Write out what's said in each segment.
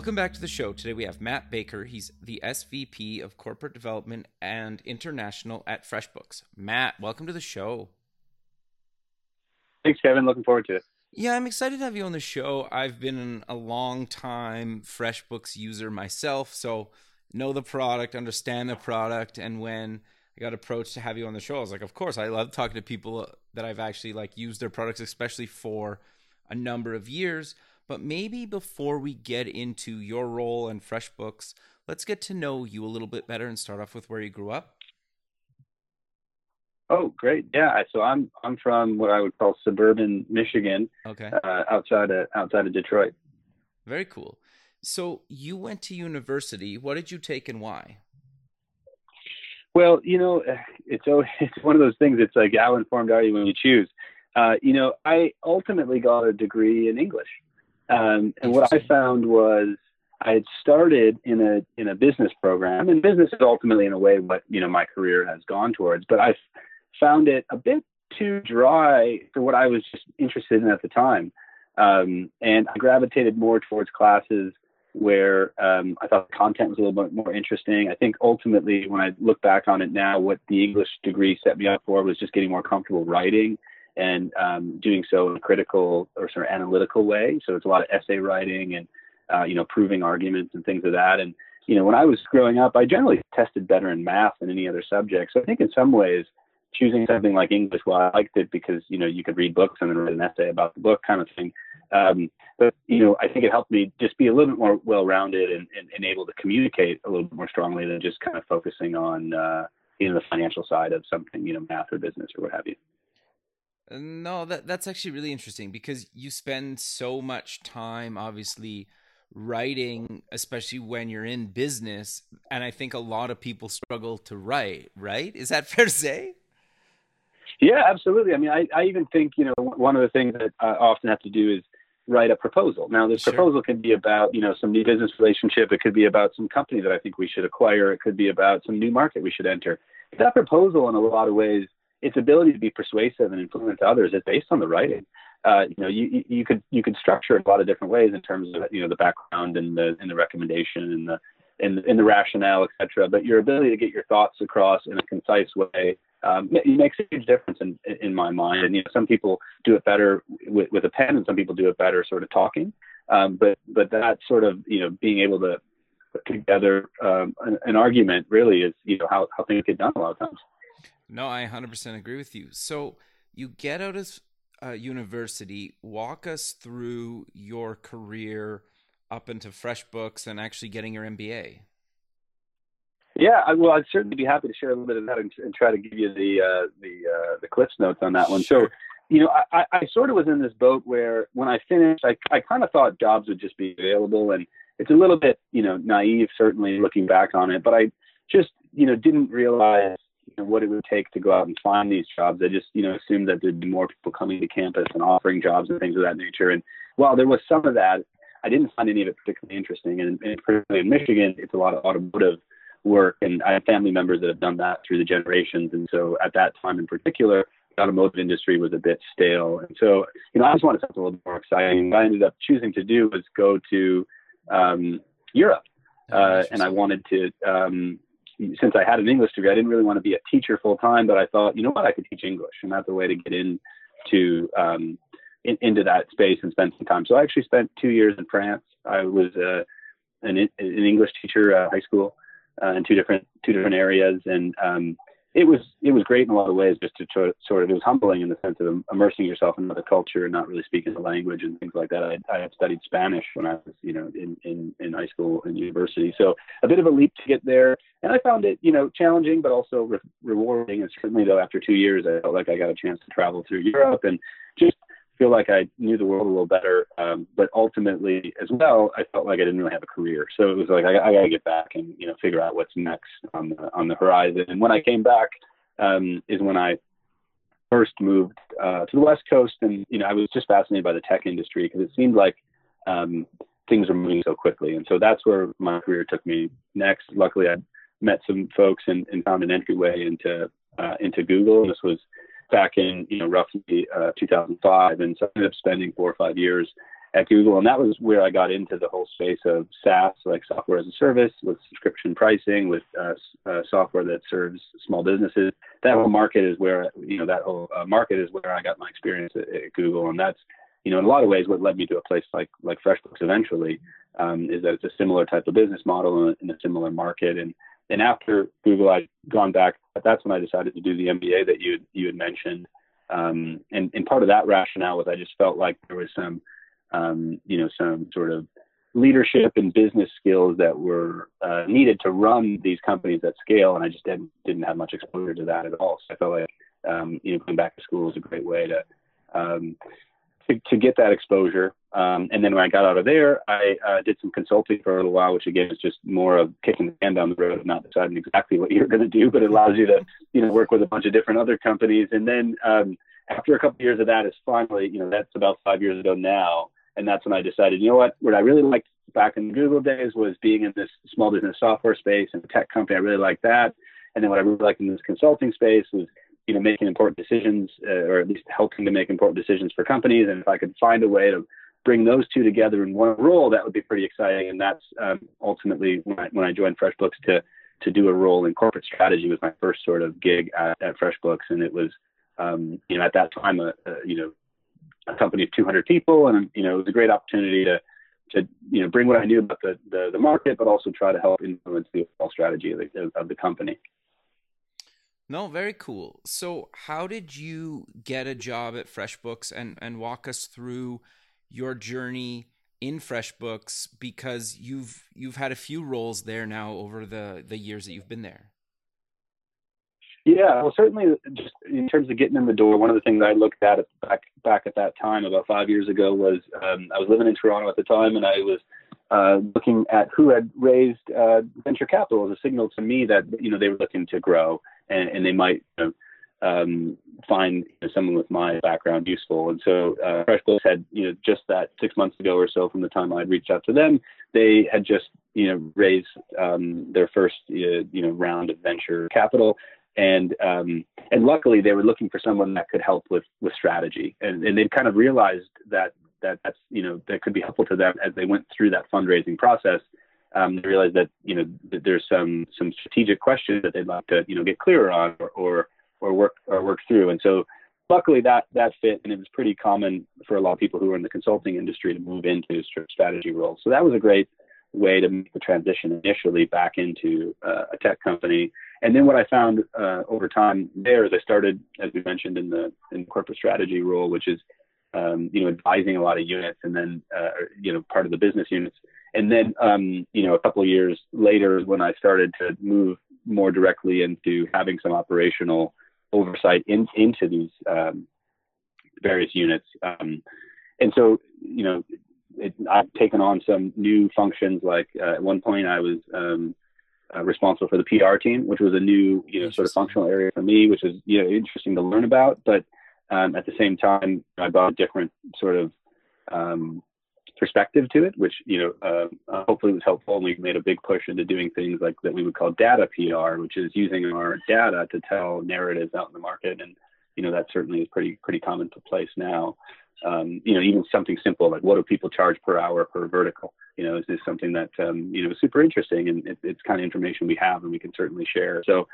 Welcome back to the show. Today we have Matt Baker. He's the SVP of Corporate Development and International at FreshBooks. Matt, welcome to the show. Thanks, Kevin. Looking forward to it. Yeah, I'm excited to have you on the show. I've been a long time FreshBooks user myself, so know the product, understand the product, and when I got approached to have you on the show, I was like, of course, I love talking to people that I've actually like used their products, especially for a number of years. But maybe before we get into your role in FreshBooks, let's get to know you a little bit better and start off with where you grew up. Oh, great! Yeah, so I'm I'm from what I would call suburban Michigan. Okay. Uh, outside of outside of Detroit. Very cool. So you went to university. What did you take and why? Well, you know, it's it's one of those things. It's like how informed are you when you choose? Uh, you know, I ultimately got a degree in English. Um, and what I found was I had started in a in a business program, and business is ultimately, in a way, what you know my career has gone towards. But I found it a bit too dry for what I was just interested in at the time, um, and I gravitated more towards classes where um, I thought the content was a little bit more interesting. I think ultimately, when I look back on it now, what the English degree set me up for was just getting more comfortable writing and um, doing so in a critical or sort of analytical way. So it's a lot of essay writing and uh, you know proving arguments and things of that. And you know when I was growing up, I generally tested better in math than any other subject. So I think in some ways choosing something like English, well, I liked it because you know you could read books and then write an essay about the book, kind of thing. Um, but you know, I think it helped me just be a little bit more well-rounded and, and, and able to communicate a little bit more strongly than just kind of focusing on uh, you know the financial side of something, you know, math or business or what have you. No, that that's actually really interesting because you spend so much time obviously writing especially when you're in business and I think a lot of people struggle to write, right? Is that fair to say? Yeah, absolutely. I mean, I, I even think, you know, one of the things that I often have to do is write a proposal. Now, this sure. proposal can be about, you know, some new business relationship. It could be about some company that I think we should acquire. It could be about some new market we should enter. That proposal, in a lot of ways, its ability to be persuasive and influence others is based on the writing. Uh, you know, you, you could you could structure it a lot of different ways in terms of you know the background and the and the recommendation and the and, and the rationale, etc. But your ability to get your thoughts across in a concise way um, it makes a huge difference in in my mind. And you know, some people do it better with, with a pen, and some people do it better sort of talking. Um, but but that sort of you know being able to put together um, an, an argument really is you know how how things get done a lot of times. No, I 100% agree with you. So you get out of uh, university. Walk us through your career up into FreshBooks and actually getting your MBA. Yeah, I, well, I'd certainly be happy to share a little bit of that and, and try to give you the uh, the uh, the Cliffs notes on that one. Sure. So, you know, I, I sort of was in this boat where when I finished, I, I kind of thought jobs would just be available, and it's a little bit, you know, naive certainly looking back on it, but I just, you know, didn't realize you know, what it would take to go out and find these jobs. I just, you know, assumed that there'd be more people coming to campus and offering jobs and things of that nature. And while there was some of that, I didn't find any of it particularly interesting. And, and particularly in Michigan, it's a lot of automotive work, and I have family members that have done that through the generations. And so at that time in particular, the automotive industry was a bit stale. And so, you know, I just wanted something a little more exciting. What I ended up choosing to do was go to um, Europe. Uh, and I wanted to um, since I had an English degree, I didn't really want to be a teacher full time, but I thought, you know what, I could teach English, and that's a way to get into um, in, into that space and spend some time. So I actually spent two years in France. I was uh, an, an English teacher at high school uh, in two different two different areas, and um, it was it was great in a lot of ways just to sort of it was humbling in the sense of immersing yourself in another culture and not really speaking the language and things like that. I, I had studied Spanish when I was you know in, in in high school and university, so a bit of a leap to get there, and I found it you know challenging but also re- rewarding. And certainly though after two years, I felt like I got a chance to travel through Europe and just feel like I knew the world a little better, um, but ultimately as well, I felt like I didn't really have a career. So it was like I, I got to get back and you know figure out what's next on the on the horizon. And when I came back, um, is when I first moved uh, to the West Coast, and you know I was just fascinated by the tech industry because it seemed like um, things were moving so quickly, and so that's where my career took me next. Luckily, I met some folks and, and found an entryway into uh, into Google. And This was back in you know roughly uh, 2005, and so I ended up spending four or five years at Google, and that was where I got into the whole space of SaaS, like software as a service, with subscription pricing, with uh, uh, software that serves small businesses. That whole market is where you know that whole uh, market is where I got my experience at, at, Google, and that's you know in a lot of ways what led me to a place like like FreshBooks eventually um, is that it's a similar type of business model in a, in a similar market, and and after Google, I'd gone back. That's when I decided to do the MBA that you you had mentioned. Um, and, and part of that rationale was I just felt like there was some, um, you know, some sort of leadership and business skills that were uh, needed to run these companies at scale, and I just didn't didn't have much exposure to that at all. So I felt like, um, you know, going back to school was a great way to um, to, to get that exposure. Um, and then when I got out of there, I uh, did some consulting for a little while, which again is just more of kicking the can down the road, not deciding exactly what you're going to do, but it allows you to, you know, work with a bunch of different other companies. And then um, after a couple of years of that, is finally, you know, that's about five years ago now, and that's when I decided, you know what, what I really liked back in the Google days was being in this small business software space and tech company. I really liked that. And then what I really liked in this consulting space was you know making important decisions uh, or at least helping to make important decisions for companies. And if i could find a way to bring those two together in one role that would be pretty exciting. And that's um, ultimately when I, when I joined freshbooks to to do a role in corporate strategy was my first sort of gig at, at freshbooks. And it was um, you know at that time a, a, you know a company of 200 people. And you know it was a great opportunity to to you know bring what I knew about the, the, the market, but also try to help influence the overall strategy of of the company. No, very cool. So, how did you get a job at FreshBooks and and walk us through your journey in FreshBooks because you've you've had a few roles there now over the the years that you've been there. Yeah, well, certainly, just in terms of getting in the door, one of the things I looked at back back at that time about five years ago was um, I was living in Toronto at the time, and I was uh, looking at who had raised uh, venture capital as a signal to me that you know they were looking to grow and, and they might you know, um, find you know, someone with my background useful. And so uh, had, you know, just that six months ago or so from the time I'd reached out to them, they had just, you know, raised um, their first, uh, you know, round of venture capital. And um, and luckily they were looking for someone that could help with with strategy, and and they kind of realized that that that's you know that could be helpful to them as they went through that fundraising process um, they realize that you know that there's some some strategic questions that they'd like to you know get clearer on or or, or work or work through. And so luckily that that fit, and it was pretty common for a lot of people who were in the consulting industry to move into strategy roles. So that was a great way to make the transition initially back into uh, a tech company. And then what I found uh, over time there is I started, as we mentioned in the in corporate strategy role, which is um, you know advising a lot of units, and then uh, you know part of the business units and then, um, you know, a couple of years later, when I started to move more directly into having some operational oversight in, into these um, various units, um, and so, you know, it, I've taken on some new functions. Like uh, at one point, I was um, uh, responsible for the PR team, which was a new, you know, sort of functional area for me, which was you know interesting to learn about. But um, at the same time, I brought a different sort of um, perspective to it, which you know uh, uh, hopefully was helpful. And we made a big push into doing things like that we would call data PR, which is using our data to tell narratives out in the market, and you know that certainly is pretty pretty commonplace now. Um, you know, even something simple like what do people charge per hour per vertical? You know, is this something that um, you know is super interesting, and it, it's kind of information we have and we can certainly share. So.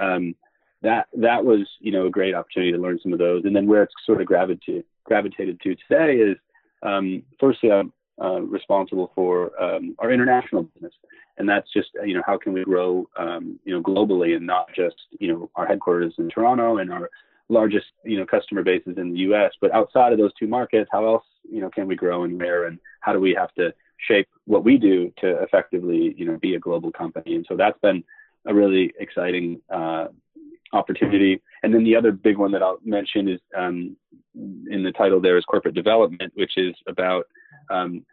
Um, that that was you know a great opportunity to learn some of those, and then where it's sort of gravitated gravitated to today is um, firstly, I'm uh, responsible for um, our international business, and that's just you know how can we grow um, you know globally and not just you know our headquarters in Toronto and our largest you know customer bases in the U.S., but outside of those two markets, how else you know can we grow and where, and how do we have to shape what we do to effectively you know be a global company? And so that's been a really exciting uh, opportunity. And then the other big one that I'll mention is um, in the title there is corporate development, which is about um,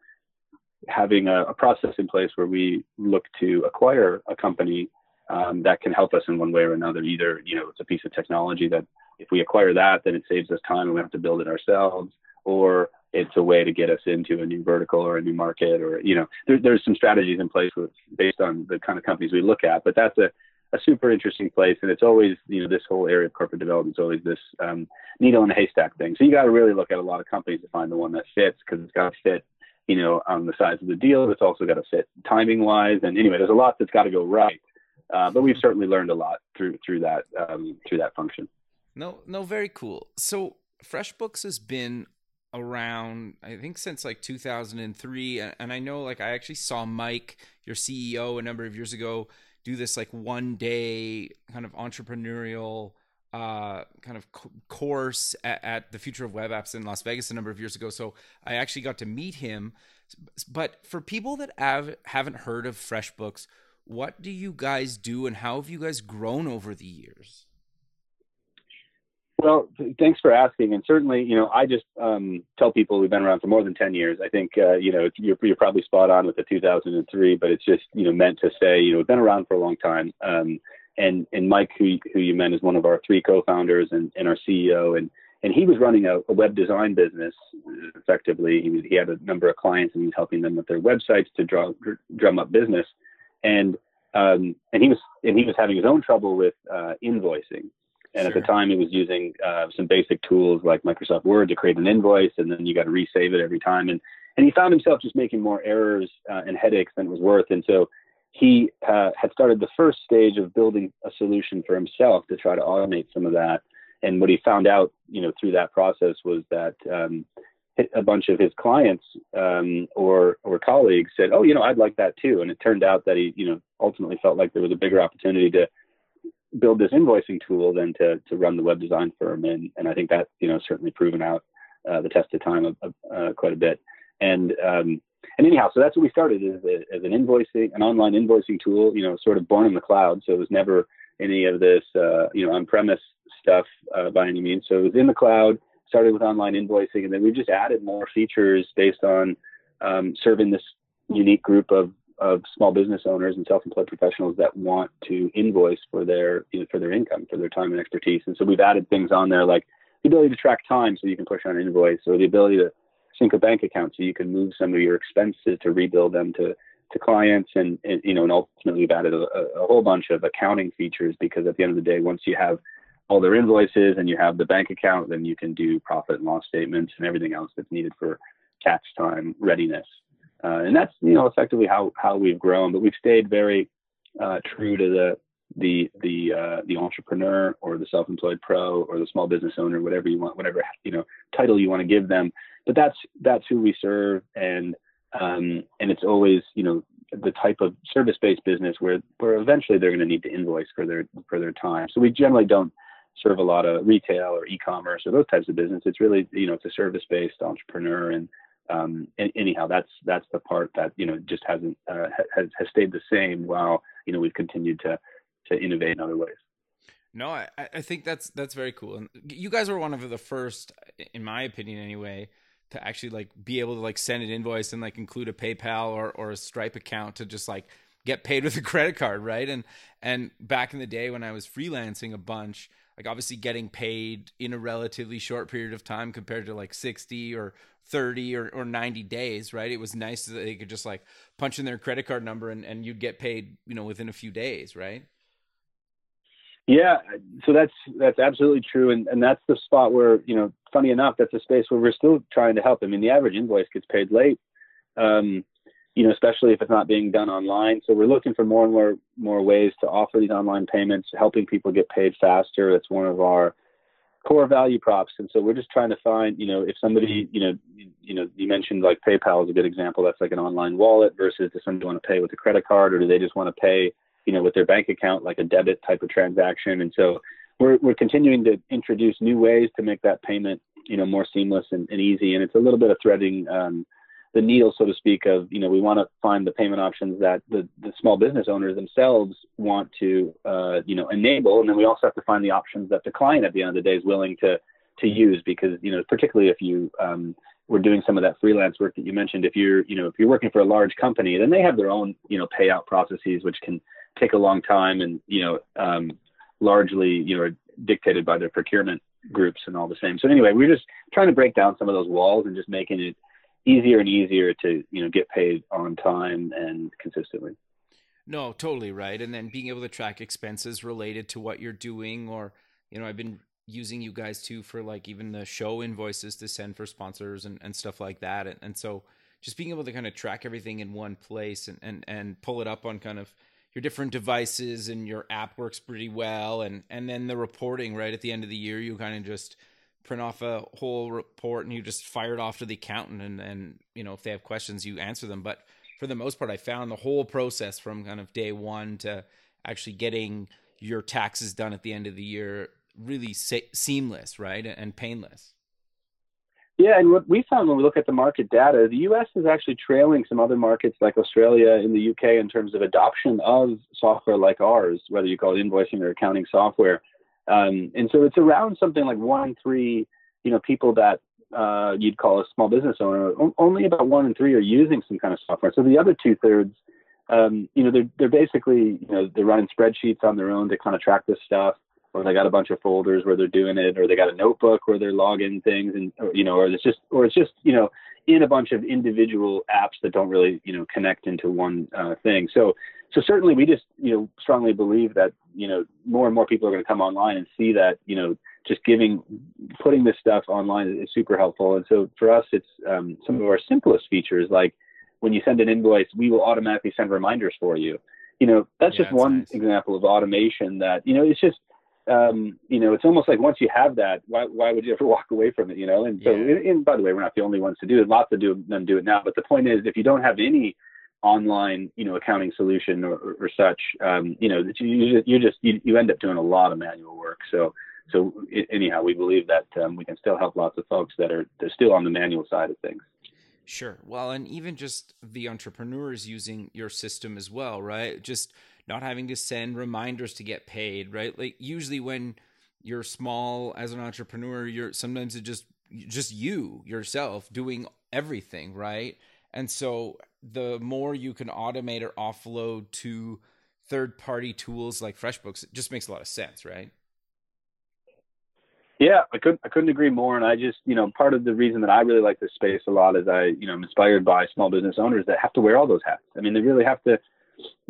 having a, a, process in place where we look to acquire a company um, that can help us in one way or another. Either you know it's a piece of technology that if we acquire that, then it saves us time and we have to build it ourselves, or it's a way to get us into a new vertical or a new market, or you know there, there's some strategies in place with, based on the kind of companies we look at. But that's a a super interesting place, and it's always you know this whole area of corporate development is always this um, needle in a haystack thing. So you got to really look at a lot of companies to find the one that fits because it's got to fit you know on the size of the deal. It's also got to fit timing wise, and anyway, there's a lot that's got to go right. Uh, but we've certainly learned a lot through through that um, through that function. No, no, very cool. So FreshBooks has been around I think since like 2003 and I know like I actually saw Mike your CEO a number of years ago do this like one day kind of entrepreneurial uh, kind of course at, at, the Future of Web Apps in Las Vegas a number of years ago. So I actually got to meet him. But for people that have haven't heard of FreshBooks, what do you guys do, and how have you guys grown over the years? Well, thanks for asking. And certainly, you know, I just um, tell people we've been around for more than 10 years. I think, uh, you know, you're, you're, probably spot on with the 2003, but it's just, you know, meant to say, you know, we've been around for a long time. Um, and, and Mike, who, who you met, is one of our three co-founders and, and our CEO. And, and he was running a, a web design business effectively. He, he had a number of clients and he was helping them with their websites to draw, drum up business. And, um, and he was, and he was having his own trouble with uh, invoicing and sure. at the time, he was using uh, some basic tools like Microsoft Word to create an invoice, and then you got to resave it every time. And and he found himself just making more errors uh, and headaches than it was worth. And so he uh, had started the first stage of building a solution for himself to try to automate some of that. And what he found out, you know, through that process was that um, a bunch of his clients um, or or colleagues said, "Oh, you know, I'd like that too." And it turned out that he, you know, ultimately felt like there was a bigger opportunity to build this invoicing tool than to to run the web design firm, and and I think that you know certainly proven out uh, the test of time of, of uh, quite a bit. And um, and anyhow, so that's what we started as, as an invoicing, an online invoicing tool. You know, sort of born in the cloud, so it was never any of this uh, you know on-premise stuff uh, by any means. So it was in the cloud. Started with online invoicing, and then we just added more features based on um, serving this unique group of of small business owners and self-employed professionals that want to invoice for their you know, for their income, for their time and expertise. And so we've added things on there like the ability to track time so you can push on an invoice, or the ability to sync a bank account so you can move some of your expenses to rebuild them to to clients and, and you know and ultimately we've added a, a, whole bunch of accounting features because at the end of the day once you have all their invoices and you have the bank account then you can do profit and loss statements and everything else that's needed for tax time readiness uh, and that's you know effectively how how we've grown. But we've stayed very uh, true to the the the uh, the entrepreneur or the self-employed pro or the small business owner, whatever you want, whatever you know title you want to give them. But that's that's who we serve, and um, and it's always you know the type of service-based business where where eventually they're going to need to invoice for their for their time. So we generally don't serve a lot of retail or e-commerce or those types of business. It's really you know it's a service-based entrepreneur and um, and anyhow, that's that's the part that you know just hasn't uh, has has stayed the same while you know we've continued to to innovate in other ways. No, I, I think that's that's very cool, and you guys were one of the first, in my opinion, anyway, to actually like be able to like send an invoice and like include a PayPal or or a Stripe account to just like get paid with a credit card, right? And and back in the day when I was freelancing a bunch, like obviously getting paid in a relatively short period of time compared to like 60 or 30 or, or 90 days right? It was nice that they could just like punch in their credit card number and, and you'd get paid you know within a few days right? Yeah so that's that's absolutely true and, and that's the spot where you know funny enough that's a space where we're still trying to help. I mean the average invoice gets paid late. Um, you know, especially if it's not being done online. So we're looking for more and more more ways to offer these online payments, helping people get paid faster. That's one of our core value props. And so we're just trying to find, you know, if somebody, you know, you, know, you mentioned like PayPal is a good example. That's like an online wallet versus does somebody want to pay with a credit card or do they just want to pay, you know, with their bank account, like a debit type of transaction. And so we're, we're continuing to introduce new ways to make that payment, you know, more seamless and, and easy. And it's a little bit of threading, um, the needle, so to speak, of you know we want to find the payment options that the, the small business owners themselves want to uh, you know enable, and then we also have to find the options that the client at the end of the day is willing to to use. Because you know particularly if you um, were doing some of that freelance work that you mentioned if you're you know if you're working for a large company then they have their own you know payout processes which can take a long time and you know um, largely you know dictated by their procurement groups and all the same. So anyway we're just trying to break down some of those walls and just making it easier and easier to you know get paid on time and consistently no totally right and then being able to track expenses related to what you're doing or you know i've been using you guys too for like even the show invoices to send for sponsors and, and stuff like that. And, and so just being able to kind of track everything in one place and, and, and pull it up on kind of your different devices and your app works pretty well. And, and then the reporting right at the end of the year, you kind of just print off a whole report and you just fire it off to the accountant. And, and, you know, if they have questions, you answer them. But for the most part, I found the whole process from kind of day one to actually getting your taxes done at the end of the year really se- seamless, right, and painless. Yeah, and what we found when we look at the market data, the U.S. is actually trailing some other markets like Australia and the U.K. in terms of adoption of software like ours, whether you call it invoicing or accounting software. Um, and so it's around something like one in three, you know, people that uh, you'd call a small business owner. Only about one in three are using some kind of software. So the other two thirds, um, you know, they're they're basically, you know, they're running spreadsheets on their own to kind of track this stuff or they got a bunch of folders where they're doing it, or they got a notebook where they're logging things, and or, you know, or it's just, or it's just, you know, in a bunch of individual apps that don't really, you know, connect into one uh, thing. So, so certainly we just, you know, strongly believe that, you know, more and more people are going to come online and see that, you know, just giving, putting this stuff online is super helpful. And so for us, it's um, some of our simplest features, like when you send an invoice, we will automatically send reminders for you. You know, that's yeah, just one nice. example of automation that, you know, it's just um, you know, it's almost like once you have that, why, why would you ever walk away from it? You know, and so, yeah. and, and by the way, we're not the only ones to do it. Lots of do, them do it now. But the point is, if you don't have any online, you know, accounting solution or, or, or such, um, you know, you, you just you, you end up doing a lot of manual work. So, so anyhow, we believe that um, we can still help lots of folks that are they're still on the manual side of things. Sure. Well, and even just the entrepreneurs using your system as well, right? Just not having to send reminders to get paid, right? Like usually when you're small as an entrepreneur, you're sometimes it just just you yourself doing everything, right? And so the more you can automate or offload to third party tools like FreshBooks, it just makes a lot of sense, right? Yeah, I couldn't I couldn't agree more. And I just, you know, part of the reason that I really like this space a lot is I, you know, I'm inspired by small business owners that have to wear all those hats. I mean, they really have to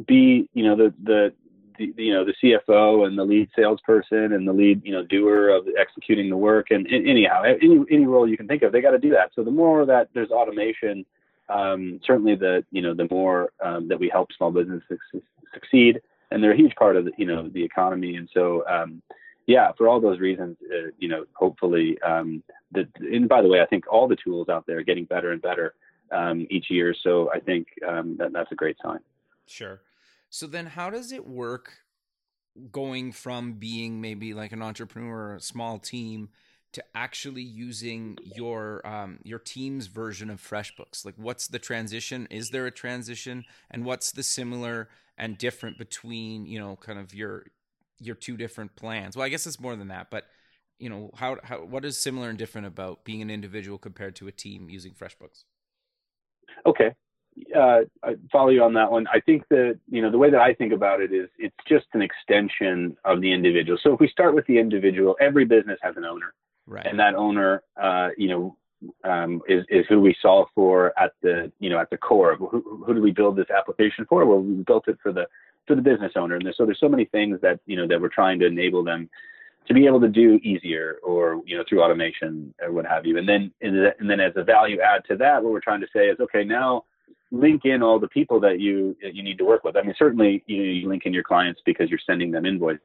be you know the, the the you know the CFO and the lead salesperson and the lead you know doer of executing the work and, and anyhow any any role you can think of they got to do that so the more that there's automation um, certainly the you know the more um, that we help small businesses succeed and they're a huge part of the you know the economy and so um, yeah for all those reasons uh, you know hopefully um, the, and by the way I think all the tools out there are getting better and better um, each year so I think um, that that's a great sign. Sure. So then how does it work going from being maybe like an entrepreneur or a small team to actually using your um, your team's version of FreshBooks? Like what's the transition? Is there a transition? And what's the similar and different between, you know, kind of your your two different plans? Well, I guess it's more than that, but you know, how, how what is similar and different about being an individual compared to a team using FreshBooks? Okay uh, I follow you on that one. I think that you know the way that I think about it is it's just an extension of the individual. So if we start with the individual, every business has an owner, right. and that owner, uh, you know, um, is is who we solve for at the you know at the core. Who, who do we build this application for? Well, we built it for the for the business owner, and there's, so there's so many things that you know that we're trying to enable them to be able to do easier or you know through automation or what have you and then and then as a value add to that what we're trying to say is okay now link in all the people that you you need to work with. I mean, certainly you, you link in your clients because you're sending them invoices,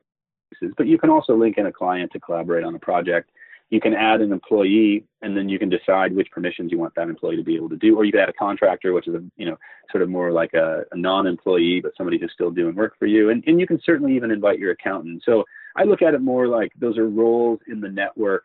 but you can also link in a client to collaborate on a project. You can add an employee, and then you can decide which permissions you want that employee to be able to do. Or you can add a contractor, which is a you know sort of more like a, a non-employee, but somebody who's still doing work for you. And and you can certainly even invite your accountant. So I look at it more like those are roles in the network,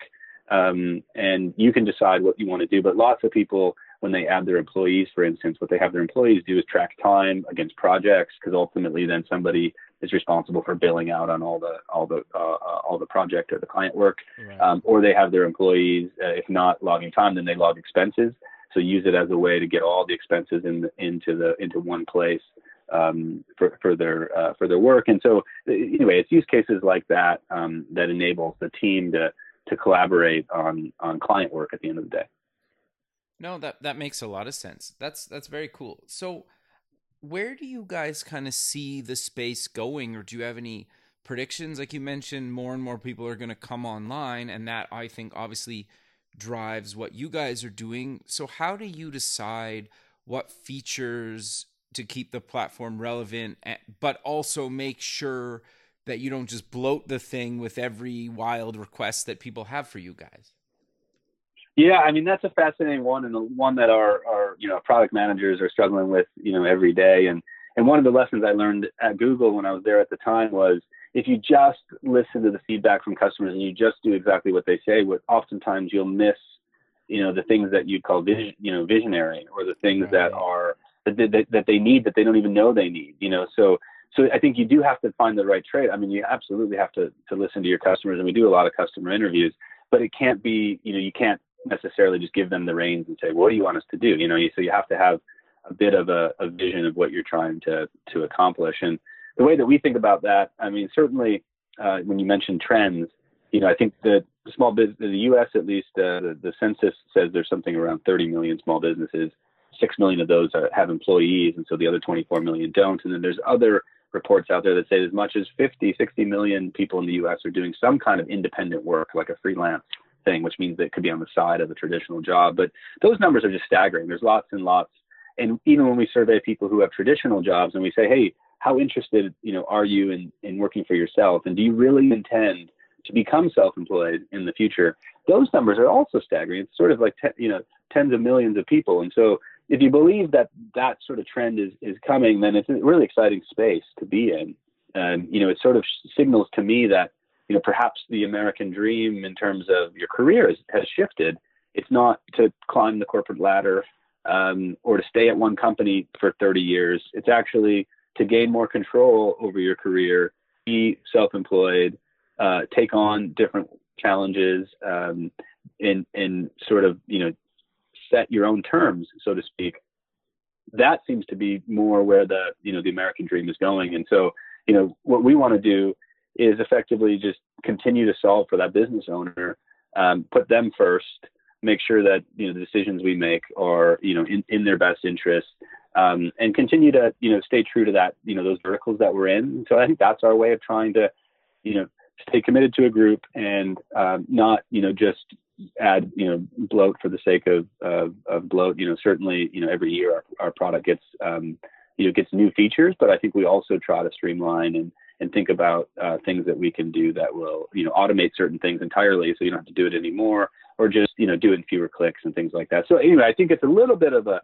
um, and you can decide what you want to do. But lots of people when they add their employees, for instance, what they have their employees do is track time against projects because ultimately then somebody is responsible for billing out on all the all the uh, uh, all the project or the client work, Right. um, or they have their employees. Uh, if not logging time, then they log expenses. So use it as a way to get all the expenses in into the into one place um, for for their uh, for their work. And so anyway, it's use cases like that um, that enables the team to to collaborate on on client work at the end of the day. No, that that makes a lot of sense. That's that's very cool. So, where do you guys kind of see the space going, or do you have any predictions? Like you mentioned, more and more people are going to come online, and that I think obviously drives what you guys are doing. So, how do you decide what features to keep the platform relevant, eh, but also make sure that you don't just bloat the thing with every wild request that people have for you guys? Yeah, I mean that's a fascinating one, and the one that our, our you know product managers are struggling with you know every day. And and one of the lessons I learned at Google when I was there at the time was if you just listen to the feedback from customers and you just do exactly what they say, what oftentimes you'll miss you know the things that you'd call vision you know visionary or the things right. that are that, that that they need that they don't even know they need. You know, so so I think you do have to find the right trade. I mean, you absolutely have to to listen to your customers, and we do a lot of customer interviews. But it can't be, you know, you can't necessarily just give them the reins and say, "What do you want us to do?" You know, so you have to have a bit of a, a vision of what you're trying to to accomplish. And the way that we think about that, I mean, certainly uh, when you mention trends, you know, I think that the small business, the U.S. at least, uh, the, the census says there's something around 30 million small businesses. Six million of those are, have employees, and so the other 24 million don't. And then there's other reports out there that say as much as 50, 60 million people in the U.S. are doing some kind of independent work, like a freelance thing, which means that it could be on the side of a traditional job. But those numbers are just staggering. There's lots and lots. And even when we survey people who have traditional jobs and we say, hey, how interested, you know, are you in, in working for yourself? And do you really intend to become self-employed in the future? Those numbers are also staggering. It's sort of like, te- you know, tens of millions of people. And so if you believe that that sort of trend is, is coming, then it's a really exciting space to be in. And, you know, it sort of signals to me that you know, perhaps the American dream in terms of your career has, has shifted. It's not to climb the corporate ladder um, or to stay at one company for 30 years. It's actually to gain more control over your career, be self-employed, uh, take on different challenges, um, and and sort of you know set your own terms, so to speak. That seems to be more where the you know the American dream is going. And so you know what we want to do is effectively just continue to solve for that business owner, um, put them first, make sure that you know the decisions we make are you know in, in their best interest, um, and continue to you know stay true to that you know those verticals that we're in. So I think that's our way of trying to you know stay committed to a group and um, not you know just add you know bloat for the sake of, of, of bloat. You know certainly you know every year our, our product gets um, you know gets new features, but I think we also try to streamline and and think about uh, things that we can do that will you know automate certain things entirely so you don't have to do it anymore or just you know do it in fewer clicks and things like that. So anyway i think it's a little bit of a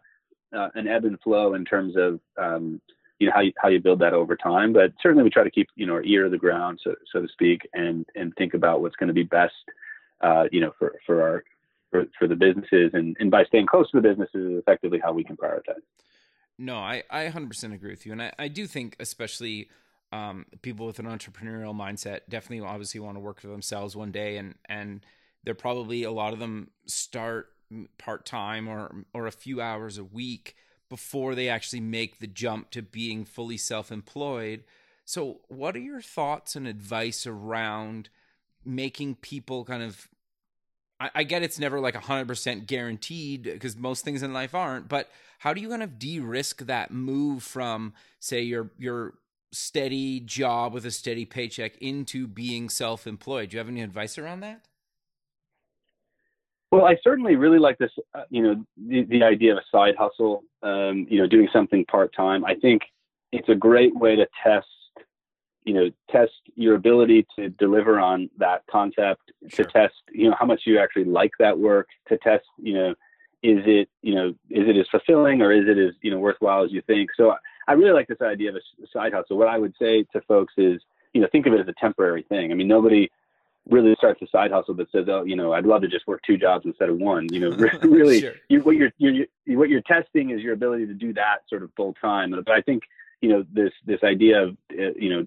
uh, an ebb and flow in terms of um, you know how you, how you build that over time but certainly we try to keep you know our ear to the ground so so to speak and and think about what's going to be best uh, you know for for our for, for the businesses and and by staying close to the businesses is effectively how we can prioritize no i i 100% agree with you. And i, I do think especially um, people with an entrepreneurial mindset definitely obviously want to work for themselves one day and and they're probably a lot of them start part-time or or a few hours a week before they actually make the jump to being fully self-employed. So what are your thoughts and advice around making people kind of I, I get it's never like 100% guaranteed because most things in life aren't but how do you kind of de-risk that move from say your your steady job with a steady paycheck into being self-employed. Do you have any advice around that? Well, I certainly really like this, uh, you know, the, the idea of a side hustle, um, you know, doing something part-time. I think it's a great way to test, you know, test your ability to deliver on that concept, sure. to test, you know, how much you actually like that work, to test, you know, is it, you know, is it as fulfilling or is it as, you know, worthwhile as you think? So I really like this idea of a side hustle. What I would say to folks is, you know, think of it as a temporary thing. I mean, nobody really starts a side hustle that says, oh, you know, I'd love to just work two jobs instead of one. You know, really, sure. you, what you're, you're, what you're testing is your ability to do that sort of full time. But I think, you know this this idea of uh, you know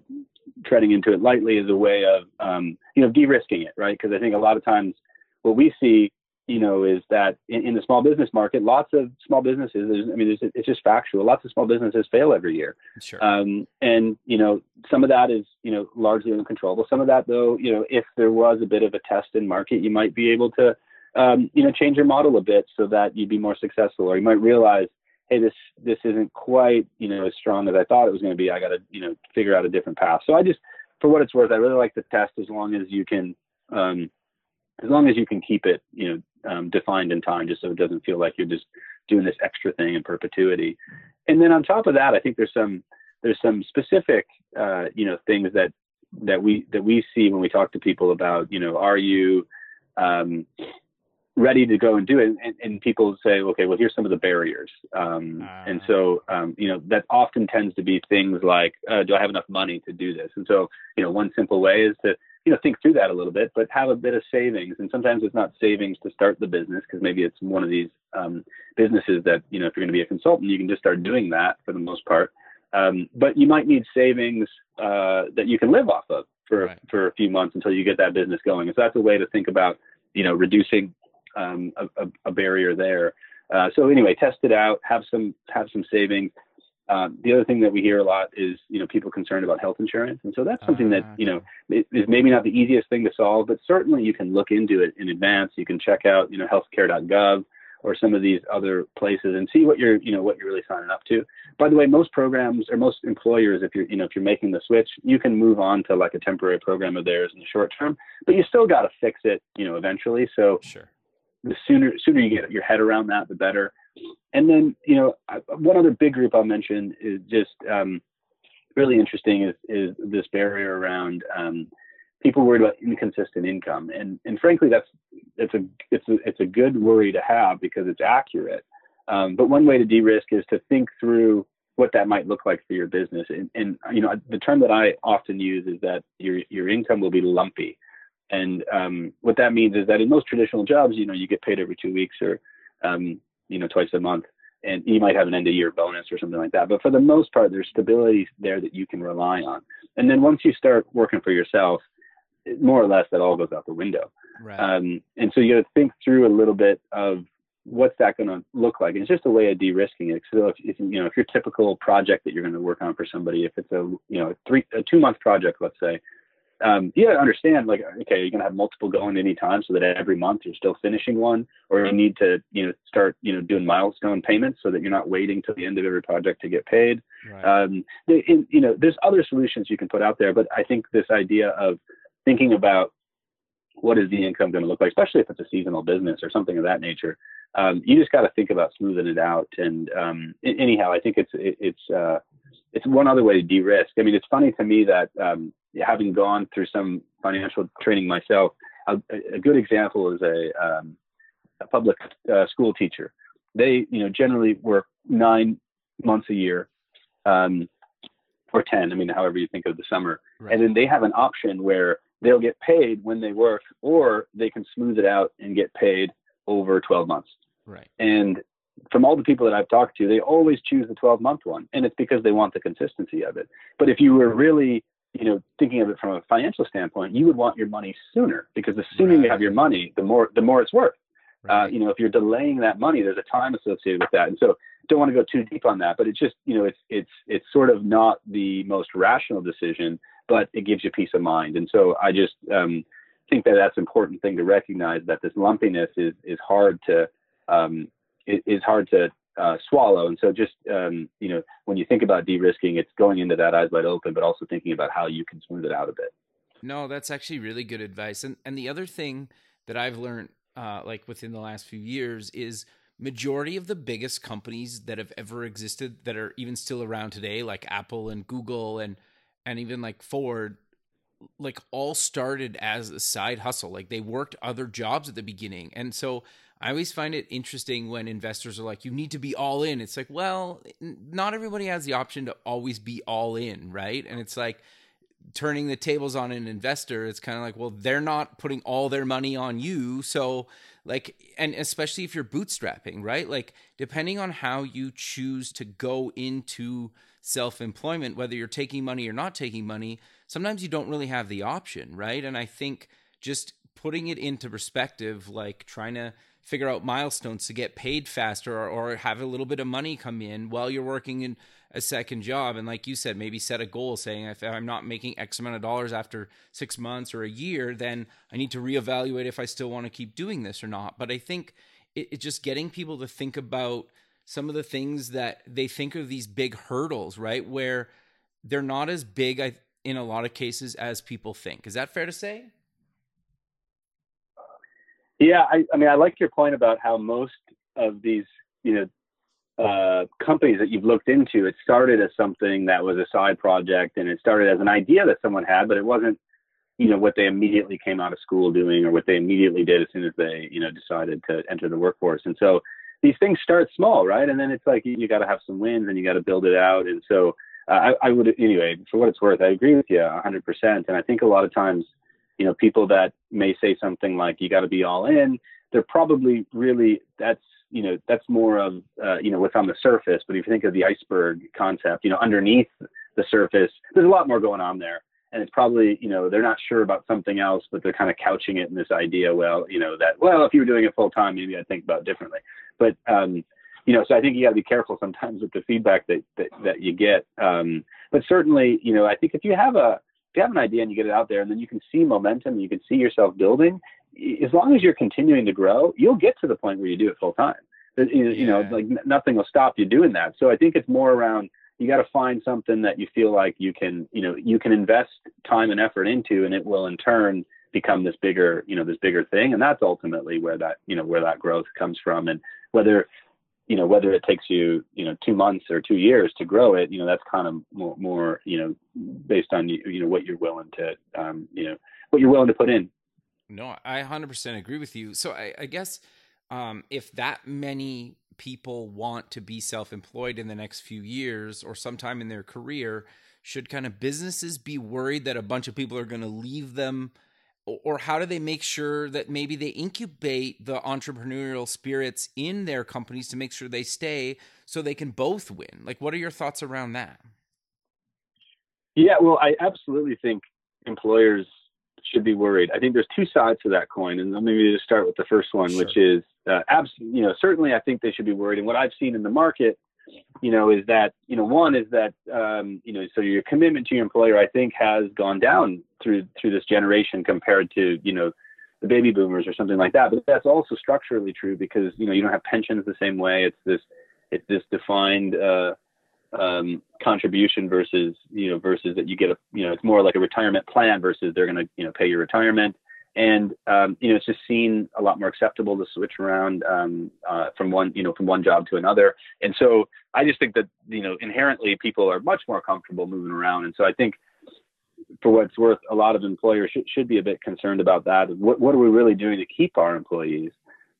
treading into it lightly is a way of um, you know de-risking it, right? Because I think a lot of times what we see you know, is that in, in, the small business market, lots of small businesses, I mean, it's, it's, just factual. Lots of small businesses fail every year. Sure. Um, and, you know, some of that is, you know, largely uncontrollable. Some of that, though, you know, if there was a bit of a test in market, you might be able to, um, you know, change your model a bit so that you'd be more successful. Or you might realize, hey, this this isn't quite, you know, as strong as I thought it was going to be. I got to, you know, figure out a different path. So I just, for what it's worth, I really like the test as long as you can, um, as long as you can keep it, you know, um, defined in time, just so it doesn't feel like you're just doing this extra thing in perpetuity. And then on top of that, I think there's some there's some specific uh, you know things that that we that we see when we talk to people about you know are you um, ready to go and do it and, and, people say okay well here's some of the barriers. Um, uh. and so um, you know that often tends to be things like uh, do i have enough money to do this? And so you know one simple way is to you know think through that a little bit but have a bit of savings. And sometimes it's not savings to start the business because maybe it's one of these um, businesses that you know if you're going to be a consultant you can just start doing that for the most part. Um, but you might need savings uh, that you can live off of for right. for a few months until you get that business going. And so that's a way to think about you know reducing um, a, a, barrier there uh, so anyway test it out have some have some savings um, the other thing that we hear a lot is, you know, people concerned about health insurance, and so that's something uh, that ah, you know is maybe not the easiest thing to solve, but certainly you can look into it in advance. You can check out, you know, healthcare.gov or some of these other places and see what you're, you know, what you're really signing up to. By the way, most programs or most employers, if you're, you know, if you're making the switch, you can move on to like a temporary program of theirs in the short term, but you still got to fix it, you know, eventually. So sure. The sooner sooner you get your head around that, the better and then you know one other big group I'll mention is just um, really interesting is is this barrier around um, people worried about inconsistent income and and frankly that's it's a it's a it's a good worry to have because it's accurate. Um, but one way to de-risk is to think through what that might look like for your business. And, and you know the term that I often use is that your your income will be lumpy. And um, what that means is that in most traditional jobs, you know, you get paid every two weeks or um, you know, twice a month. And you might have an end of year bonus or something like that. But for the most part, there's stability there that you can rely on. And then once you start working for yourself, more or less that all goes out the window. Right. Um, and so you got to think through a little bit of what's that going to look like. And it's just a way of de-risking it. So if, if, you know if your typical project that you're going to work on for somebody, if it's a you know a three a two month project, let's say, um, you got to understand like okay you're going to have multiple going any time so that every month you're still finishing one or you need to you know start you know doing milestone payments so that you're not waiting till the end of every project to get paid right. um, they, you know there's other solutions you can put out there but i think this idea of thinking about what is the income going to look like especially if it's a seasonal business or something of that nature um, you just got to think about smoothing it out and um, anyhow i think it's it, it's uh, it's one other way to de-risk. I mean, it's funny to me that um, having gone through some financial training myself, a, a good example is a, um, a public uh, school teacher. They, you know, generally work nine months a year, um, or ten. I mean, however you think of the summer, right. and then they have an option where they'll get paid when they work, or they can smooth it out and get paid over 12 months. Right. And from all the people that I've talked to, they always choose the 12 month one, and it's because they want the consistency of it. But if you were really you know, thinking of it from a financial standpoint, you would want your money sooner because the sooner right. you have your money, the more the more it's worth. Uh, right. Uh, you know, if you're delaying that money, there's a time associated with that, and so don't want to go too deep on that. But it's just you know, it's it's it's sort of not the most rational decision, but it gives you peace of mind. And so I just um, think that that's an important thing to recognize that this lumpiness is is hard to um, is hard to uh, swallow. And so just, um, you know, when you think about de-risking, it's going into that eyes wide open, but also thinking about how you can smooth it out a bit. No, that's actually really good advice. And, and the other thing that I've learned, uh, like within the last few years is majority of the biggest companies that have ever existed that are even still around today, like Apple and Google and, and even like Ford, like all started as a side hustle. Like they worked other jobs at the beginning. And so I always find it interesting when investors are like, you need to be all in. It's like, well, not everybody has the option to always be all in, right? And it's like turning the tables on an investor. It's kind of like, well, they're not putting all their money on you. So, like, and especially if you're bootstrapping, right? Like, depending on how you choose to go into self employment, whether you're taking money or not taking money, sometimes you don't really have the option, right? And I think just putting it into perspective, like trying to figure out milestones to get paid faster or, or have a little bit of money come in while you're working in a second job. And like you said, maybe set a goal saying if I'm not making X amount of dollars after six months or a year, then I need to reevaluate if I still want to keep doing this or not. But I think it, it just getting people to think about some of the things that they think of these big hurdles, right? Where they're not as big in a lot of cases as people think. Is that fair to say? Yeah, I, I mean, I like your point about how most of these, you know, uh, companies that you've looked into, it started as something that was a side project, and it started as an idea that someone had, but it wasn't, you know, what they immediately came out of school doing, or what they immediately did as soon as they, you know, decided to enter the workforce. And so these things start small, right? And then it's like you, you got to have some wins, and you got to build it out. And so uh, I, I would, anyway, for what it's worth, I agree with you 100%. And I think a lot of times you know, people that may say something like you got to be all in, they're probably really that's you know that's more of uh, you know what's on the surface. But if you think of the iceberg concept, you know, underneath the surface, there's a lot more going on there. And it's probably, you know, they're not sure about something else, but they're kind of couching it in this idea. Well, you know, that well, if you were doing it full time, maybe I'd think about differently. But um, you know, so I think you got to be careful sometimes with the feedback that that, that you get. Um, but certainly, you know, I think if you have a if you have an idea and you get it out there and then you can see momentum you can see yourself building, as long as you're continuing to grow, you'll get to the point where you do it full time. You, yeah. know, like nothing will stop you doing that. So I think it's more around you got to find something that you feel like you can, you know, you can invest time and effort into, and it will in turn become this bigger, you know, this bigger thing. And that's ultimately where that, you know, where that growth comes from. And whether you know whether it takes you you know two months or two years to grow it you know that's kind of more, more you know based on you know what you're willing to um, you know what you're willing to put in. No i 100% agree with you. So i, I guess um, if that many people want to be self-employed in the next few years or sometime in their career should kind of businesses be worried that a bunch of people are going to leave them or how do they make sure that maybe they incubate the entrepreneurial spirits in their companies to make sure they stay so they can both win? Like what are your thoughts around that? Yeah well i absolutely think employers should be worried. I think there's two sides to that coin and maybe just start with the first one sure. which is uh, abs- you know certainly i think they should be worried. And what i've seen in the market you know, is that, you know, one is that, um, you know, so your commitment to your employer, I think, has gone down through through this generation compared to, you know, the baby boomers or something like that. But that's also structurally true because, you know, you don't have pensions the same way. It's this it's this defined uh, um, contribution versus, you know, versus that you get a, you know, it's more like a retirement plan versus they're going to, you know, pay your retirement and um, you know it's just seen a lot more acceptable to switch around um, uh, from one you know from one job to another. And so i just think that you know inherently people are much more comfortable moving around. And so i think for what's worth a lot of employers should, should be a bit concerned about that. What, what are we really doing to keep our employees?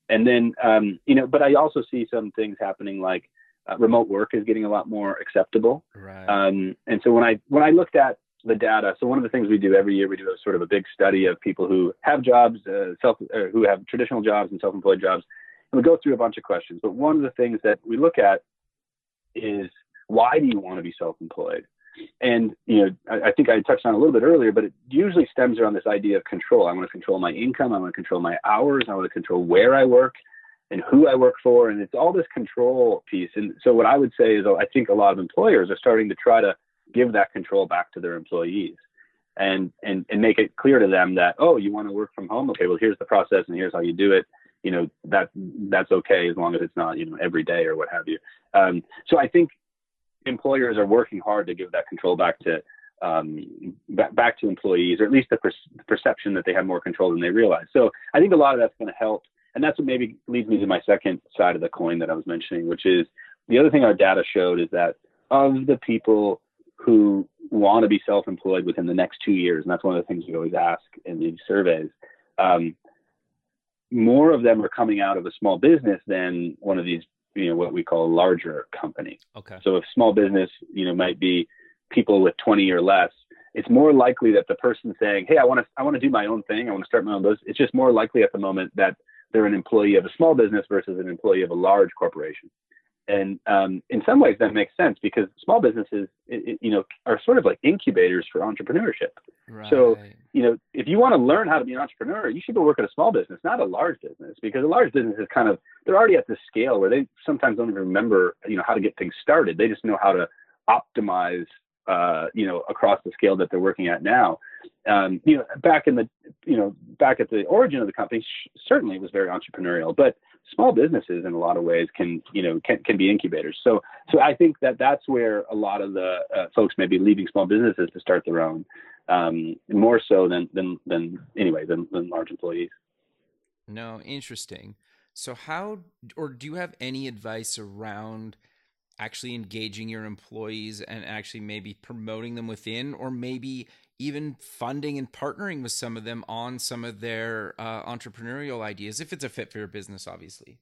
And then um, you know but i also see some things happening like uh, remote work is getting a lot more acceptable. Right. Um, and so when i when i looked at the data. So one of the things we do every year, we do a sort of a big study of people who have jobs, uh, self, uh, who have traditional jobs and self-employed jobs, and we go through a bunch of questions. But one of the things that we look at is why do you want to be self-employed? And you know, I, I think I touched on a little bit earlier, but it usually stems around this idea of control. I want to control my income. I want to control my hours. I want to control where I work and who I work for, and it's all this control piece. And so, what I would say is, I think a lot of employers are starting to try to give that control back to their employees and and and make it clear to them that oh you want to work from home? Okay well here's the process and here's how you do it. You know that that's okay as long as it's not you know every day or what have you. Um, so i think employers are working hard to give that control back to um, back, back to employees or at least the, per- the perception that they have more control than they realize. So i think a lot of that's going to help. And that's what maybe leads me to my second side of the coin that i was mentioning which is the other thing our data showed is that of the people who want to be self-employed within the next two years, and that's one of the things we always ask in these surveys. Um, more of them are coming out of a small business than one of these, you know, what we call a larger company. Okay. So if small business, you know, might be people with 20 or less, it's more likely that the person saying, "Hey, I want to, I want to do my own thing. I want to start my own business." It's just more likely at the moment that they're an employee of a small business versus an employee of a large corporation. And um, in some ways, that makes sense because small businesses, it, it, you know, are sort of like incubators for entrepreneurship. Right. So, you know, if you want to learn how to be an entrepreneur, you should go work at a small business, not a large business, because a large business is kind of they're already at the scale where they sometimes don't even remember, you know, how to get things started. They just know how to optimize uh, you know, across the scale that they're working at now. Um, you know, back in the, you know, back at the origin of the company, sh- certainly it was very entrepreneurial, but small businesses in a lot of ways can, you know, can, can be incubators. So, so I think that that's where a lot of the uh, folks may be leaving small businesses to start their own, um, more so than, than, than anyway, than, than large employees. No, interesting. So how, or do you have any advice around actually engaging your employees and actually maybe promoting them within or maybe even funding and partnering with some of them on some of their uh, entrepreneurial ideas if it's a fit for your business obviously.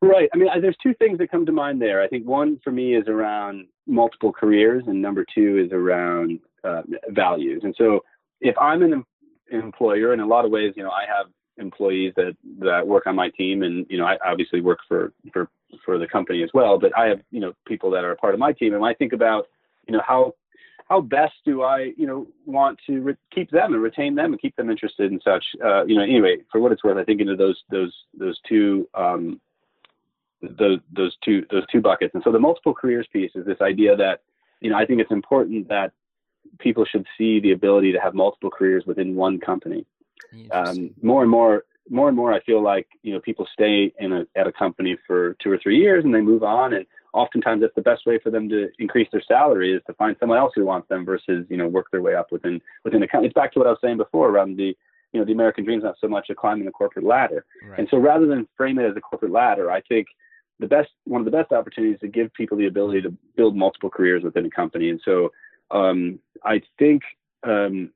Right. I mean there's two things that come to mind there. I think one for me is around multiple careers and number two is around uh, values. And so if i'm an, employer in a lot of ways you know i have employees that that work on my team and you know I obviously work for for for the company as well but I have you know people that are a part of my team and I think about you know how how best do I you know want to re- keep them and retain them and keep them interested and such uh, you know anyway for what it's worth I think into those those those two um, those those two those two buckets. And so the multiple careers piece is this idea that you know I think it's important that people should see the ability to have multiple careers within one company. Um, more and more more and more I feel like you know people stay in a at a company for two or three years and they move on and oftentimes that's the best way for them to increase their salary is to find someone else who wants them versus you know work their way up within within the company. It's back to what I was saying before around the you know the American dream is not so much a climbing the corporate ladder. Right. And so rather than frame it as a corporate ladder, I think the best one of the best opportunities to give people the ability to build multiple careers within a company. And so um, I think um,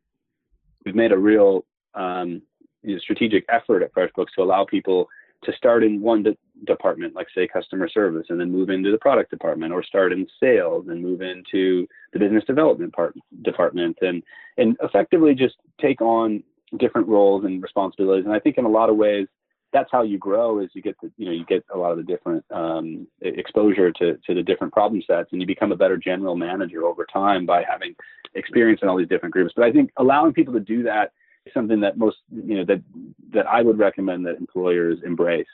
we've made a real um, you know, strategic effort at FreshBooks to allow people to start in one de- department, like say customer service, and then move into the product department, or start in sales and move into the business development part department, and and effectively just take on different roles and responsibilities. And I think in a lot of ways, that's how you grow. Is you get the you know you get a lot of the different um, exposure to to the different problem sets, and you become a better general manager over time by having experience in all these different groups. But I think allowing people to do that something that most you know that that I would recommend that employers embrace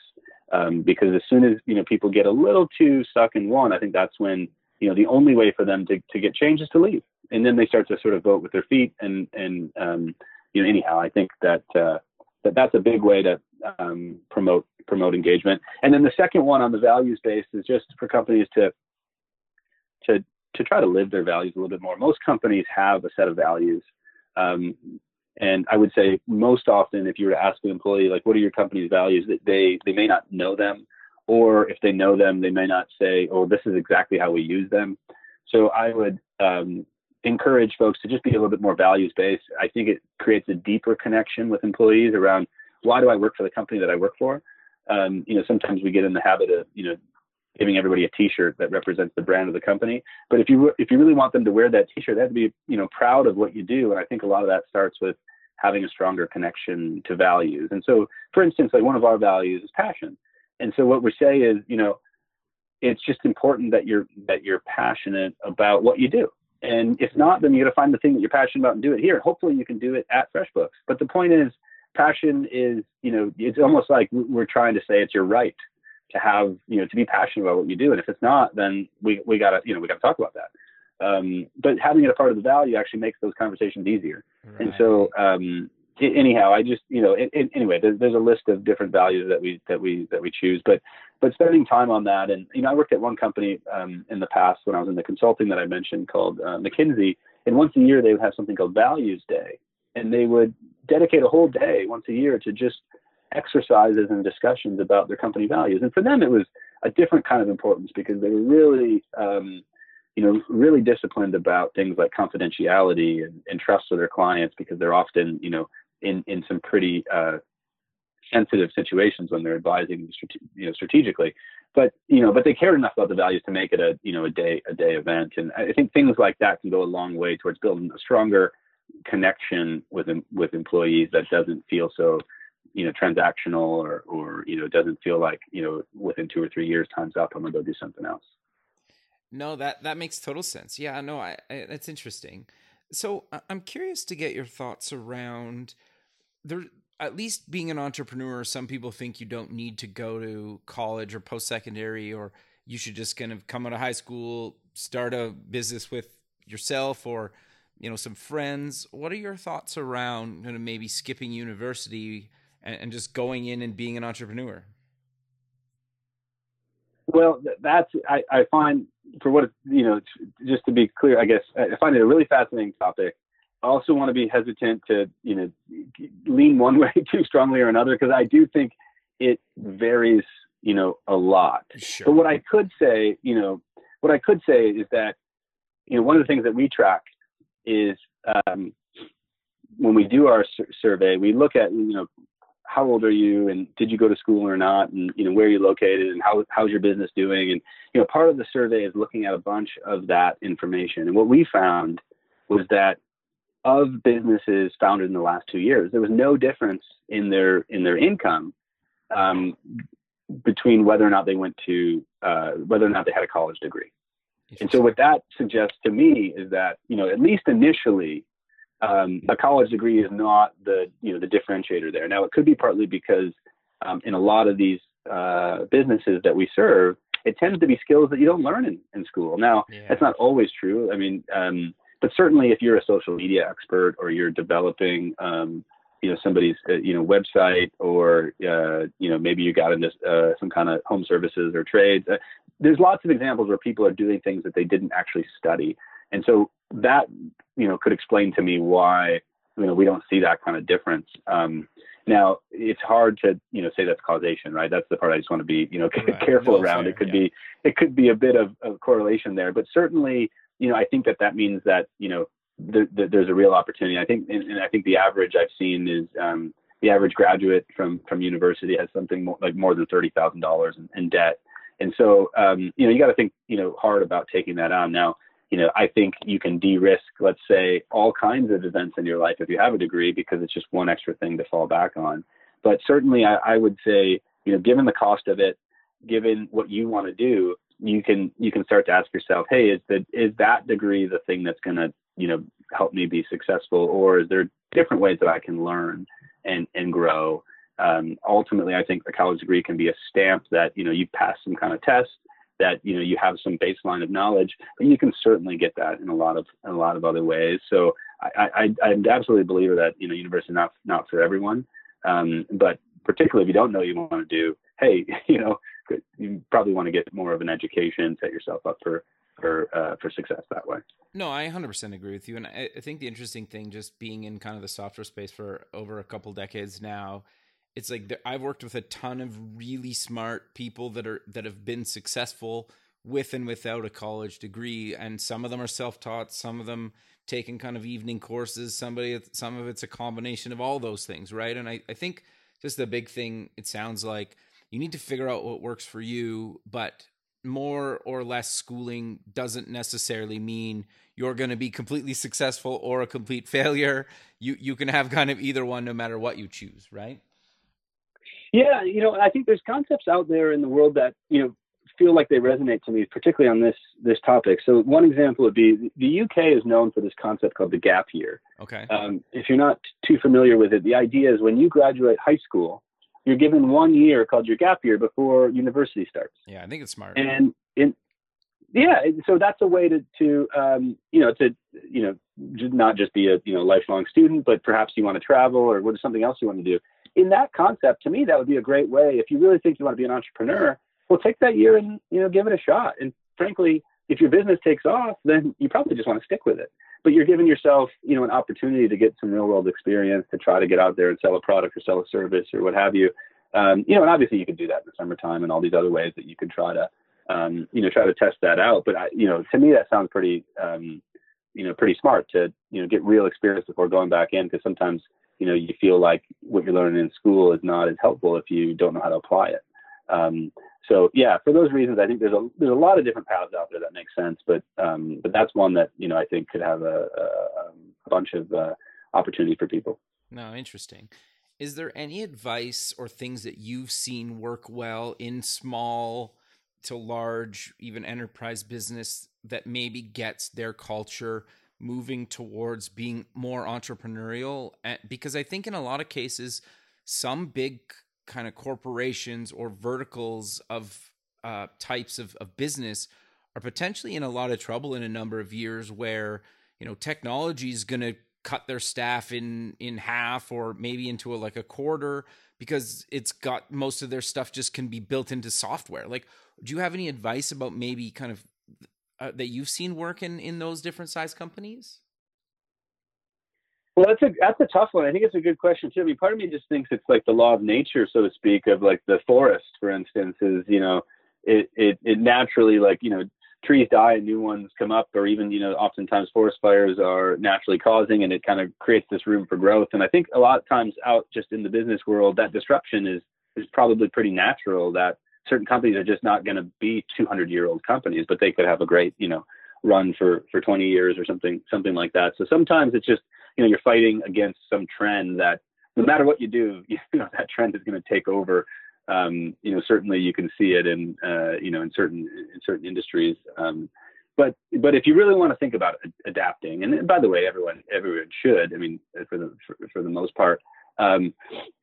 um, because as soon as you know people get a little too stuck in one, I think that's when you know the only way for them to, to get change is to leave, and then they start to sort of vote with their feet and and um, you know anyhow I think that uh, that that's a big way to um, promote promote engagement. And then the second one on the values base is just for companies to to to try to live their values a little bit more. Most companies have a set of values. Um, and I would say most often, if you were to ask an employee, like, what are your company's values, that they, they may not know them, or if they know them, they may not say, oh, this is exactly how we use them. So I would um, encourage folks to just be a little bit more values based. I think it creates a deeper connection with employees around why do I work for the company that I work for. Um, you know, sometimes we get in the habit of, you know, giving everybody a T-shirt that represents the brand of the company. But if you if you really want them to wear that T-shirt, they have to be you know proud of what you do. And I think a lot of that starts with having a stronger connection to values. And so, for instance, like one of our values is passion. And so what we say is, you know, it's just important that you're that you're passionate about what you do. And if not, then you got to find the thing that you're passionate about and do it here. Hopefully, you can do it at FreshBooks. But the point is, passion is, you know, it's almost like we're trying to say it's your right to have, you know, to be passionate about what you do. And if it's not, then we we gotta, you know, we gotta talk about that. Um, but having it a part of the value actually makes those conversations easier. Right. And so, um, anyhow, I just, you know, it, it, anyway, there's, there's a list of different values that we, that we, that we choose, but, but spending time on that. And, you know, I worked at one company, um, in the past when I was in the consulting that I mentioned called, uh, McKinsey. And once a year they would have something called values day and they would dedicate a whole day once a year to just exercises and discussions about their company values. And for them, it was a different kind of importance because they were really, um, you know, really disciplined about things like confidentiality and, and trust of their clients because they're often, you know, in, in some pretty uh, sensitive situations when they're advising, you know, strategically. But you know, but they cared enough about the values to make it a, you know, a day a day event. And I think things like that can go a long way towards building a stronger connection with with employees that doesn't feel so you know transactional or or you know it doesn't feel like you know within two or three years time's up i'm gonna go do something else. No that that makes total sense. Yeah no I, I that's interesting. So i'm curious to get your thoughts around there at least being an entrepreneur some people think you don't need to go to college or post-secondary or you should just kind of come out of high school start a business with yourself or you know some friends. What are your thoughts around kind of maybe skipping university and, and just going in and being an entrepreneur? Well that's I, I find for what you know just to be clear i guess i find it a really fascinating topic. I also want to be hesitant to you know lean one way too strongly or another because i do think it varies you know a lot. Sure. but what i could say you know what i could say is that you know one of the things that we track is um, when we do our sur- survey, we look at you know how old are you and did you go to school or not and you know where are you located and how how's your business doing and you know part of the survey is looking at a bunch of that information. And what we found was that of businesses founded in the last two years there was no difference in their in their income um, between whether or not they went to uh, whether or not they had a college degree. And so what that suggests to me is that, you know, at least initially, um, a college degree is not the, you know, the differentiator there. Now it could be partly because um, in a lot of these uh, businesses that we serve, it tends to be skills that you don't learn in, in school. Now yeah. that's not always true. I mean, um, but certainly if you're a social media expert or you're developing, um, you know somebody's uh, you know website or uh, you know maybe you got into uh, some kind of home services or trades. Uh, there's lots of examples where people are doing things that they didn't actually study, and so that you know could explain to me why you know we don't see that kind of difference. Um, now it's hard to you know say that's causation, right? That's the part I just want to be you know right. careful no, around. Fair, it could yeah. be it could be a bit of, of correlation there, but certainly you know I think that that means that you know the, the, there's a real opportunity. I think, and, and, I think the average I've seen is um, the average graduate from from university has something more, like more than thirty thousand dollars in debt, and so um, you know you got to think you know hard about taking that on. Now, you know I think you can de-risk, let's say, all kinds of events in your life if you have a degree because it's just one extra thing to fall back on. But certainly, I, I would say, you know, given the cost of it, given what you want to do, you can you can start to ask yourself, hey, is that is that degree the thing that's going to you know help me be successful or is there different ways that i can learn and and grow um, ultimately i think a college degree can be a stamp that you know you pass some kind of test that you know you have some baseline of knowledge but you can certainly get that in a lot of in a lot of other ways. So i i i'm absolutely a believer that you know university not not for everyone. Um, but particularly if you don't know you want to do hey you know you probably want to get more of an education set yourself up for for uh, for success that way. No, I 100% agree with you, and I, I, think the interesting thing, just being in kind of the software space for over a couple decades now, it's like I've worked with a ton of really smart people that are that have been successful with and without a college degree, and some of them are self taught, some of them taking kind of evening courses, somebody some of it's a combination of all those things, right? And I, I think just the big thing, it sounds like you need to figure out what works for you, but more or less schooling doesn't necessarily mean you're going to be completely successful or a complete failure. You you can have kind of either one no matter what you choose, right? Yeah, you know, I think there's concepts out there in the world that, you know, feel like they resonate to me, particularly on this this topic. So one example would be the UK is known for this concept called the gap year. Okay. Um, if you're not too familiar with it, the idea is when you graduate high school, you're given one year called your gap year before university starts. Yeah, I think it's smart. And in yeah, so that's a way to to um, you know to you know not just be a you know lifelong student, but perhaps you want to travel or what is something else you want to do. In that concept, to me, that would be a great way. If you really think you want to be an entrepreneur, well, take that year and you know give it a shot. And frankly, if your business takes off, then you probably just want to stick with it. But you're giving yourself, you know, an opportunity to get some real world experience to try to get out there and sell a product or sell a service or what have you. Um, you know, and obviously you could do that in the summertime and all these other ways that you could try to, um, you know, try to test that out. But I, you know, to me that sounds pretty, um, you know, pretty smart to, you know, get real experience before going back in because sometimes, you know, you feel like what you're learning in school is not as helpful if you don't know how to apply it. Um, so yeah, for those reasons, I think there's a there's a lot of different paths out there that make sense, but um, but that's one that you know I think could have a, a, a bunch of uh, opportunity for people. No, interesting. is there any advice or things that you've seen work well in small to large, even enterprise business that maybe gets their culture moving towards being more entrepreneurial? Because I think in a lot of cases, some big kind of corporations or verticals of uh, types of, of business are potentially in a lot of trouble in a number of years where you know technology is going to cut their staff in in half or maybe into a, like a quarter because it's got most of their stuff just can be built into software like do you have any advice about maybe kind of uh, that you've seen work in in those different size companies? Well that's a that's a tough one. I think it's a good question too. I mean part of me just thinks it's like the law of nature so to speak of like the forest for instance is you know it it, it naturally like you know trees die and new ones come up, or even, you know, oftentimes forest fires are naturally causing and it kind of creates this room for growth. And I think a lot of times out just in the business world, that disruption is, is probably pretty natural that certain companies are just not going to be 200 year old companies, but they could have a great, you know, run for, for 20 years or something, something like that. So sometimes it's just, you know, you're fighting against some trend that no matter what you do, you know, that trend is going to take over um, you know, certainly you can see it in, uh, you know, in certain in certain industries. Um, but but if you really want to think about adapting, and by the way, everyone everyone should. I mean, for the for, for the most part, um,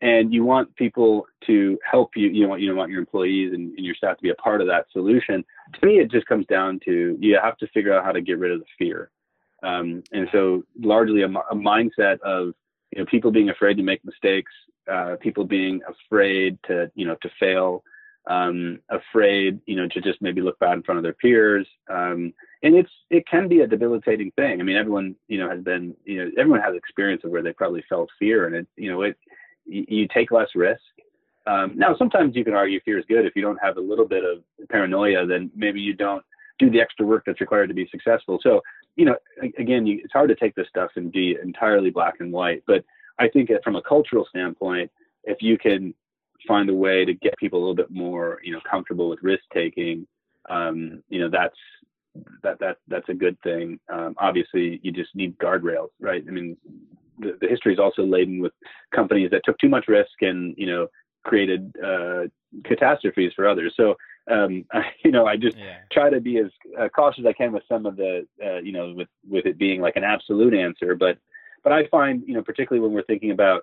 and you want people to help you. You want you want your employees and, and, your staff to be a part of that solution. To me, it just comes down to you have to figure out how to get rid of the fear. Um, and so, largely a, a mindset of you know people being afraid to make mistakes, uh, people being afraid to you know to fail um, afraid you know to just maybe look bad in front of their peers. Um, and it's it can be a debilitating thing. I mean everyone you know has been you know everyone has experience of where they probably felt fear and it you know it you, take less risk. Um, now sometimes you can argue fear is good. If you don't have a little bit of paranoia then maybe you don't do the extra work that's required to be successful. So you know again you, it's hard to take this stuff and be entirely black and white. But I think that from a cultural standpoint, if you can find a way to get people a little bit more, you know, comfortable with risk taking, um, you know, that's that that that's a good thing. Um, obviously, you just need guardrails, right? I mean, the, the history is also laden with companies that took too much risk and you know created uh, catastrophes for others. So um, I, you know, I just yeah. try to be as uh, cautious as I can with some of the, uh, you know, with with it being like an absolute answer, but but I find, you know, particularly when we're thinking about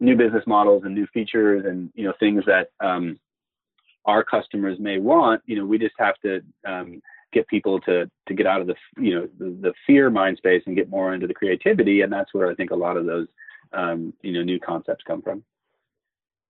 new business models and new features and you know things that um, our customers may want, you know, we just have to um, get people to to get out of the you know the, the, fear mind space and get more into the creativity, and that's where I think a lot of those um, you know new concepts come from.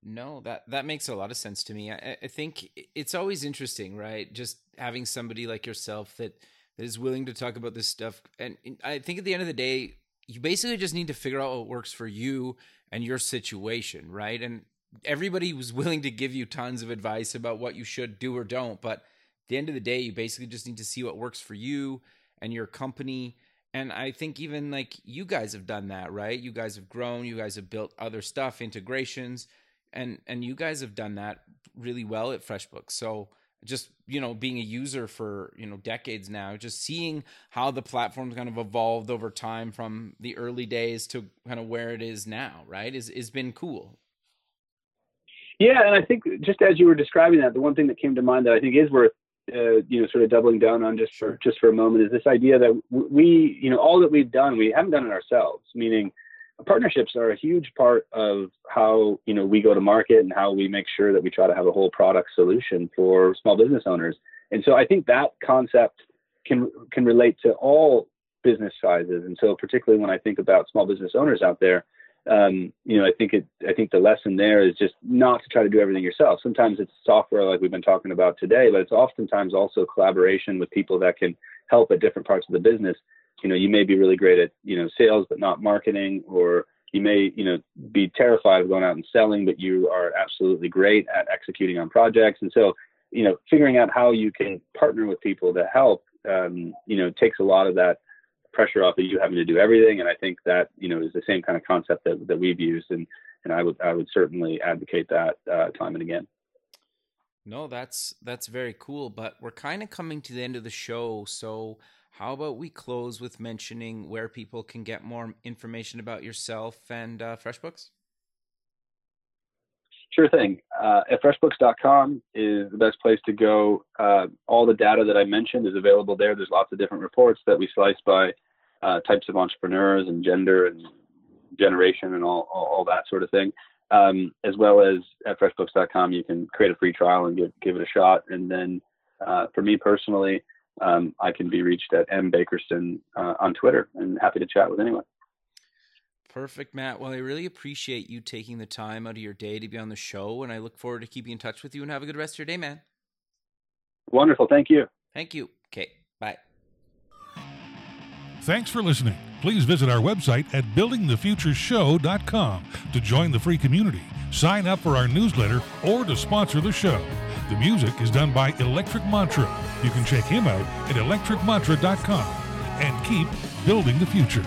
No, that that makes a lot of sense to me. I, I think it's always interesting, right? Just having somebody like yourself that that is willing to talk about this stuff, and I think at the end of the day, you basically just need to figure out what works for you and your situation, right? And everybody was willing to give you tons of advice about what you should do or don't, but at the end of the day, you basically just need to see what works for you and your company. And I think even like you guys have done that, right? You guys have grown, you guys have built other stuff, integrations, and and you guys have done that really well at FreshBooks. So just you know being a user for you know decades now just seeing how the platform's kind of evolved over time from the early days to kind of where it is now right is has been cool. Yeah and i think just as you were describing that the one thing that came to mind that i think is worth uh, you know sort of doubling down on just for just for a moment is this idea that we you know all that we've done we haven't done it ourselves meaning partnerships are a huge part of how you know we go to market and how we make sure that we try to have a whole product solution for small business owners. And so I think that concept can can relate to all business sizes. And so particularly when I think about small business owners out there, um, you know, I think it I think the lesson there is just not to try to do everything yourself. Sometimes it's software like we've been talking about today, but it's oftentimes also collaboration with people that can help at different parts of the business you know you may be really great at you know sales but not marketing or you may you know be terrified of going out and selling but you are absolutely great at executing on projects. And so you know figuring out how you can partner with people to help um, you know takes a lot of that pressure off of you having to do everything. And i think that you know is the same kind of concept that, that we've used. And and i would i would certainly advocate that uh, time and again. No that's that's very cool. But we're kind of coming to the end of the show. So how about we close with mentioning where people can get more information about yourself and uh, FreshBooks? Sure thing. Uh, at freshbooks.com is the best place to go. Uh, all the data that I mentioned is available there. There's lots of different reports that we slice by uh, types of entrepreneurs and gender and generation and all, all, all that sort of thing. Um, as well as at freshbooks.com, you can create a free trial and give, give it a shot. And then uh, for me personally, um, I can be reached at M Bakerston uh, on Twitter and happy to chat with anyone. Perfect, Matt. Well, I really appreciate you taking the time out of your day to be on the show, and I look forward to keeping in touch with you and have a good rest of your day, man. Wonderful. Thank you. Thank you. Okay. Bye. Thanks for listening. Please visit our website at buildingthefutureshow.com to join the free community, sign up for our newsletter, or to sponsor the show. The music is done by Electric Mantra. You can check him out at electricmantra.com and keep building the future.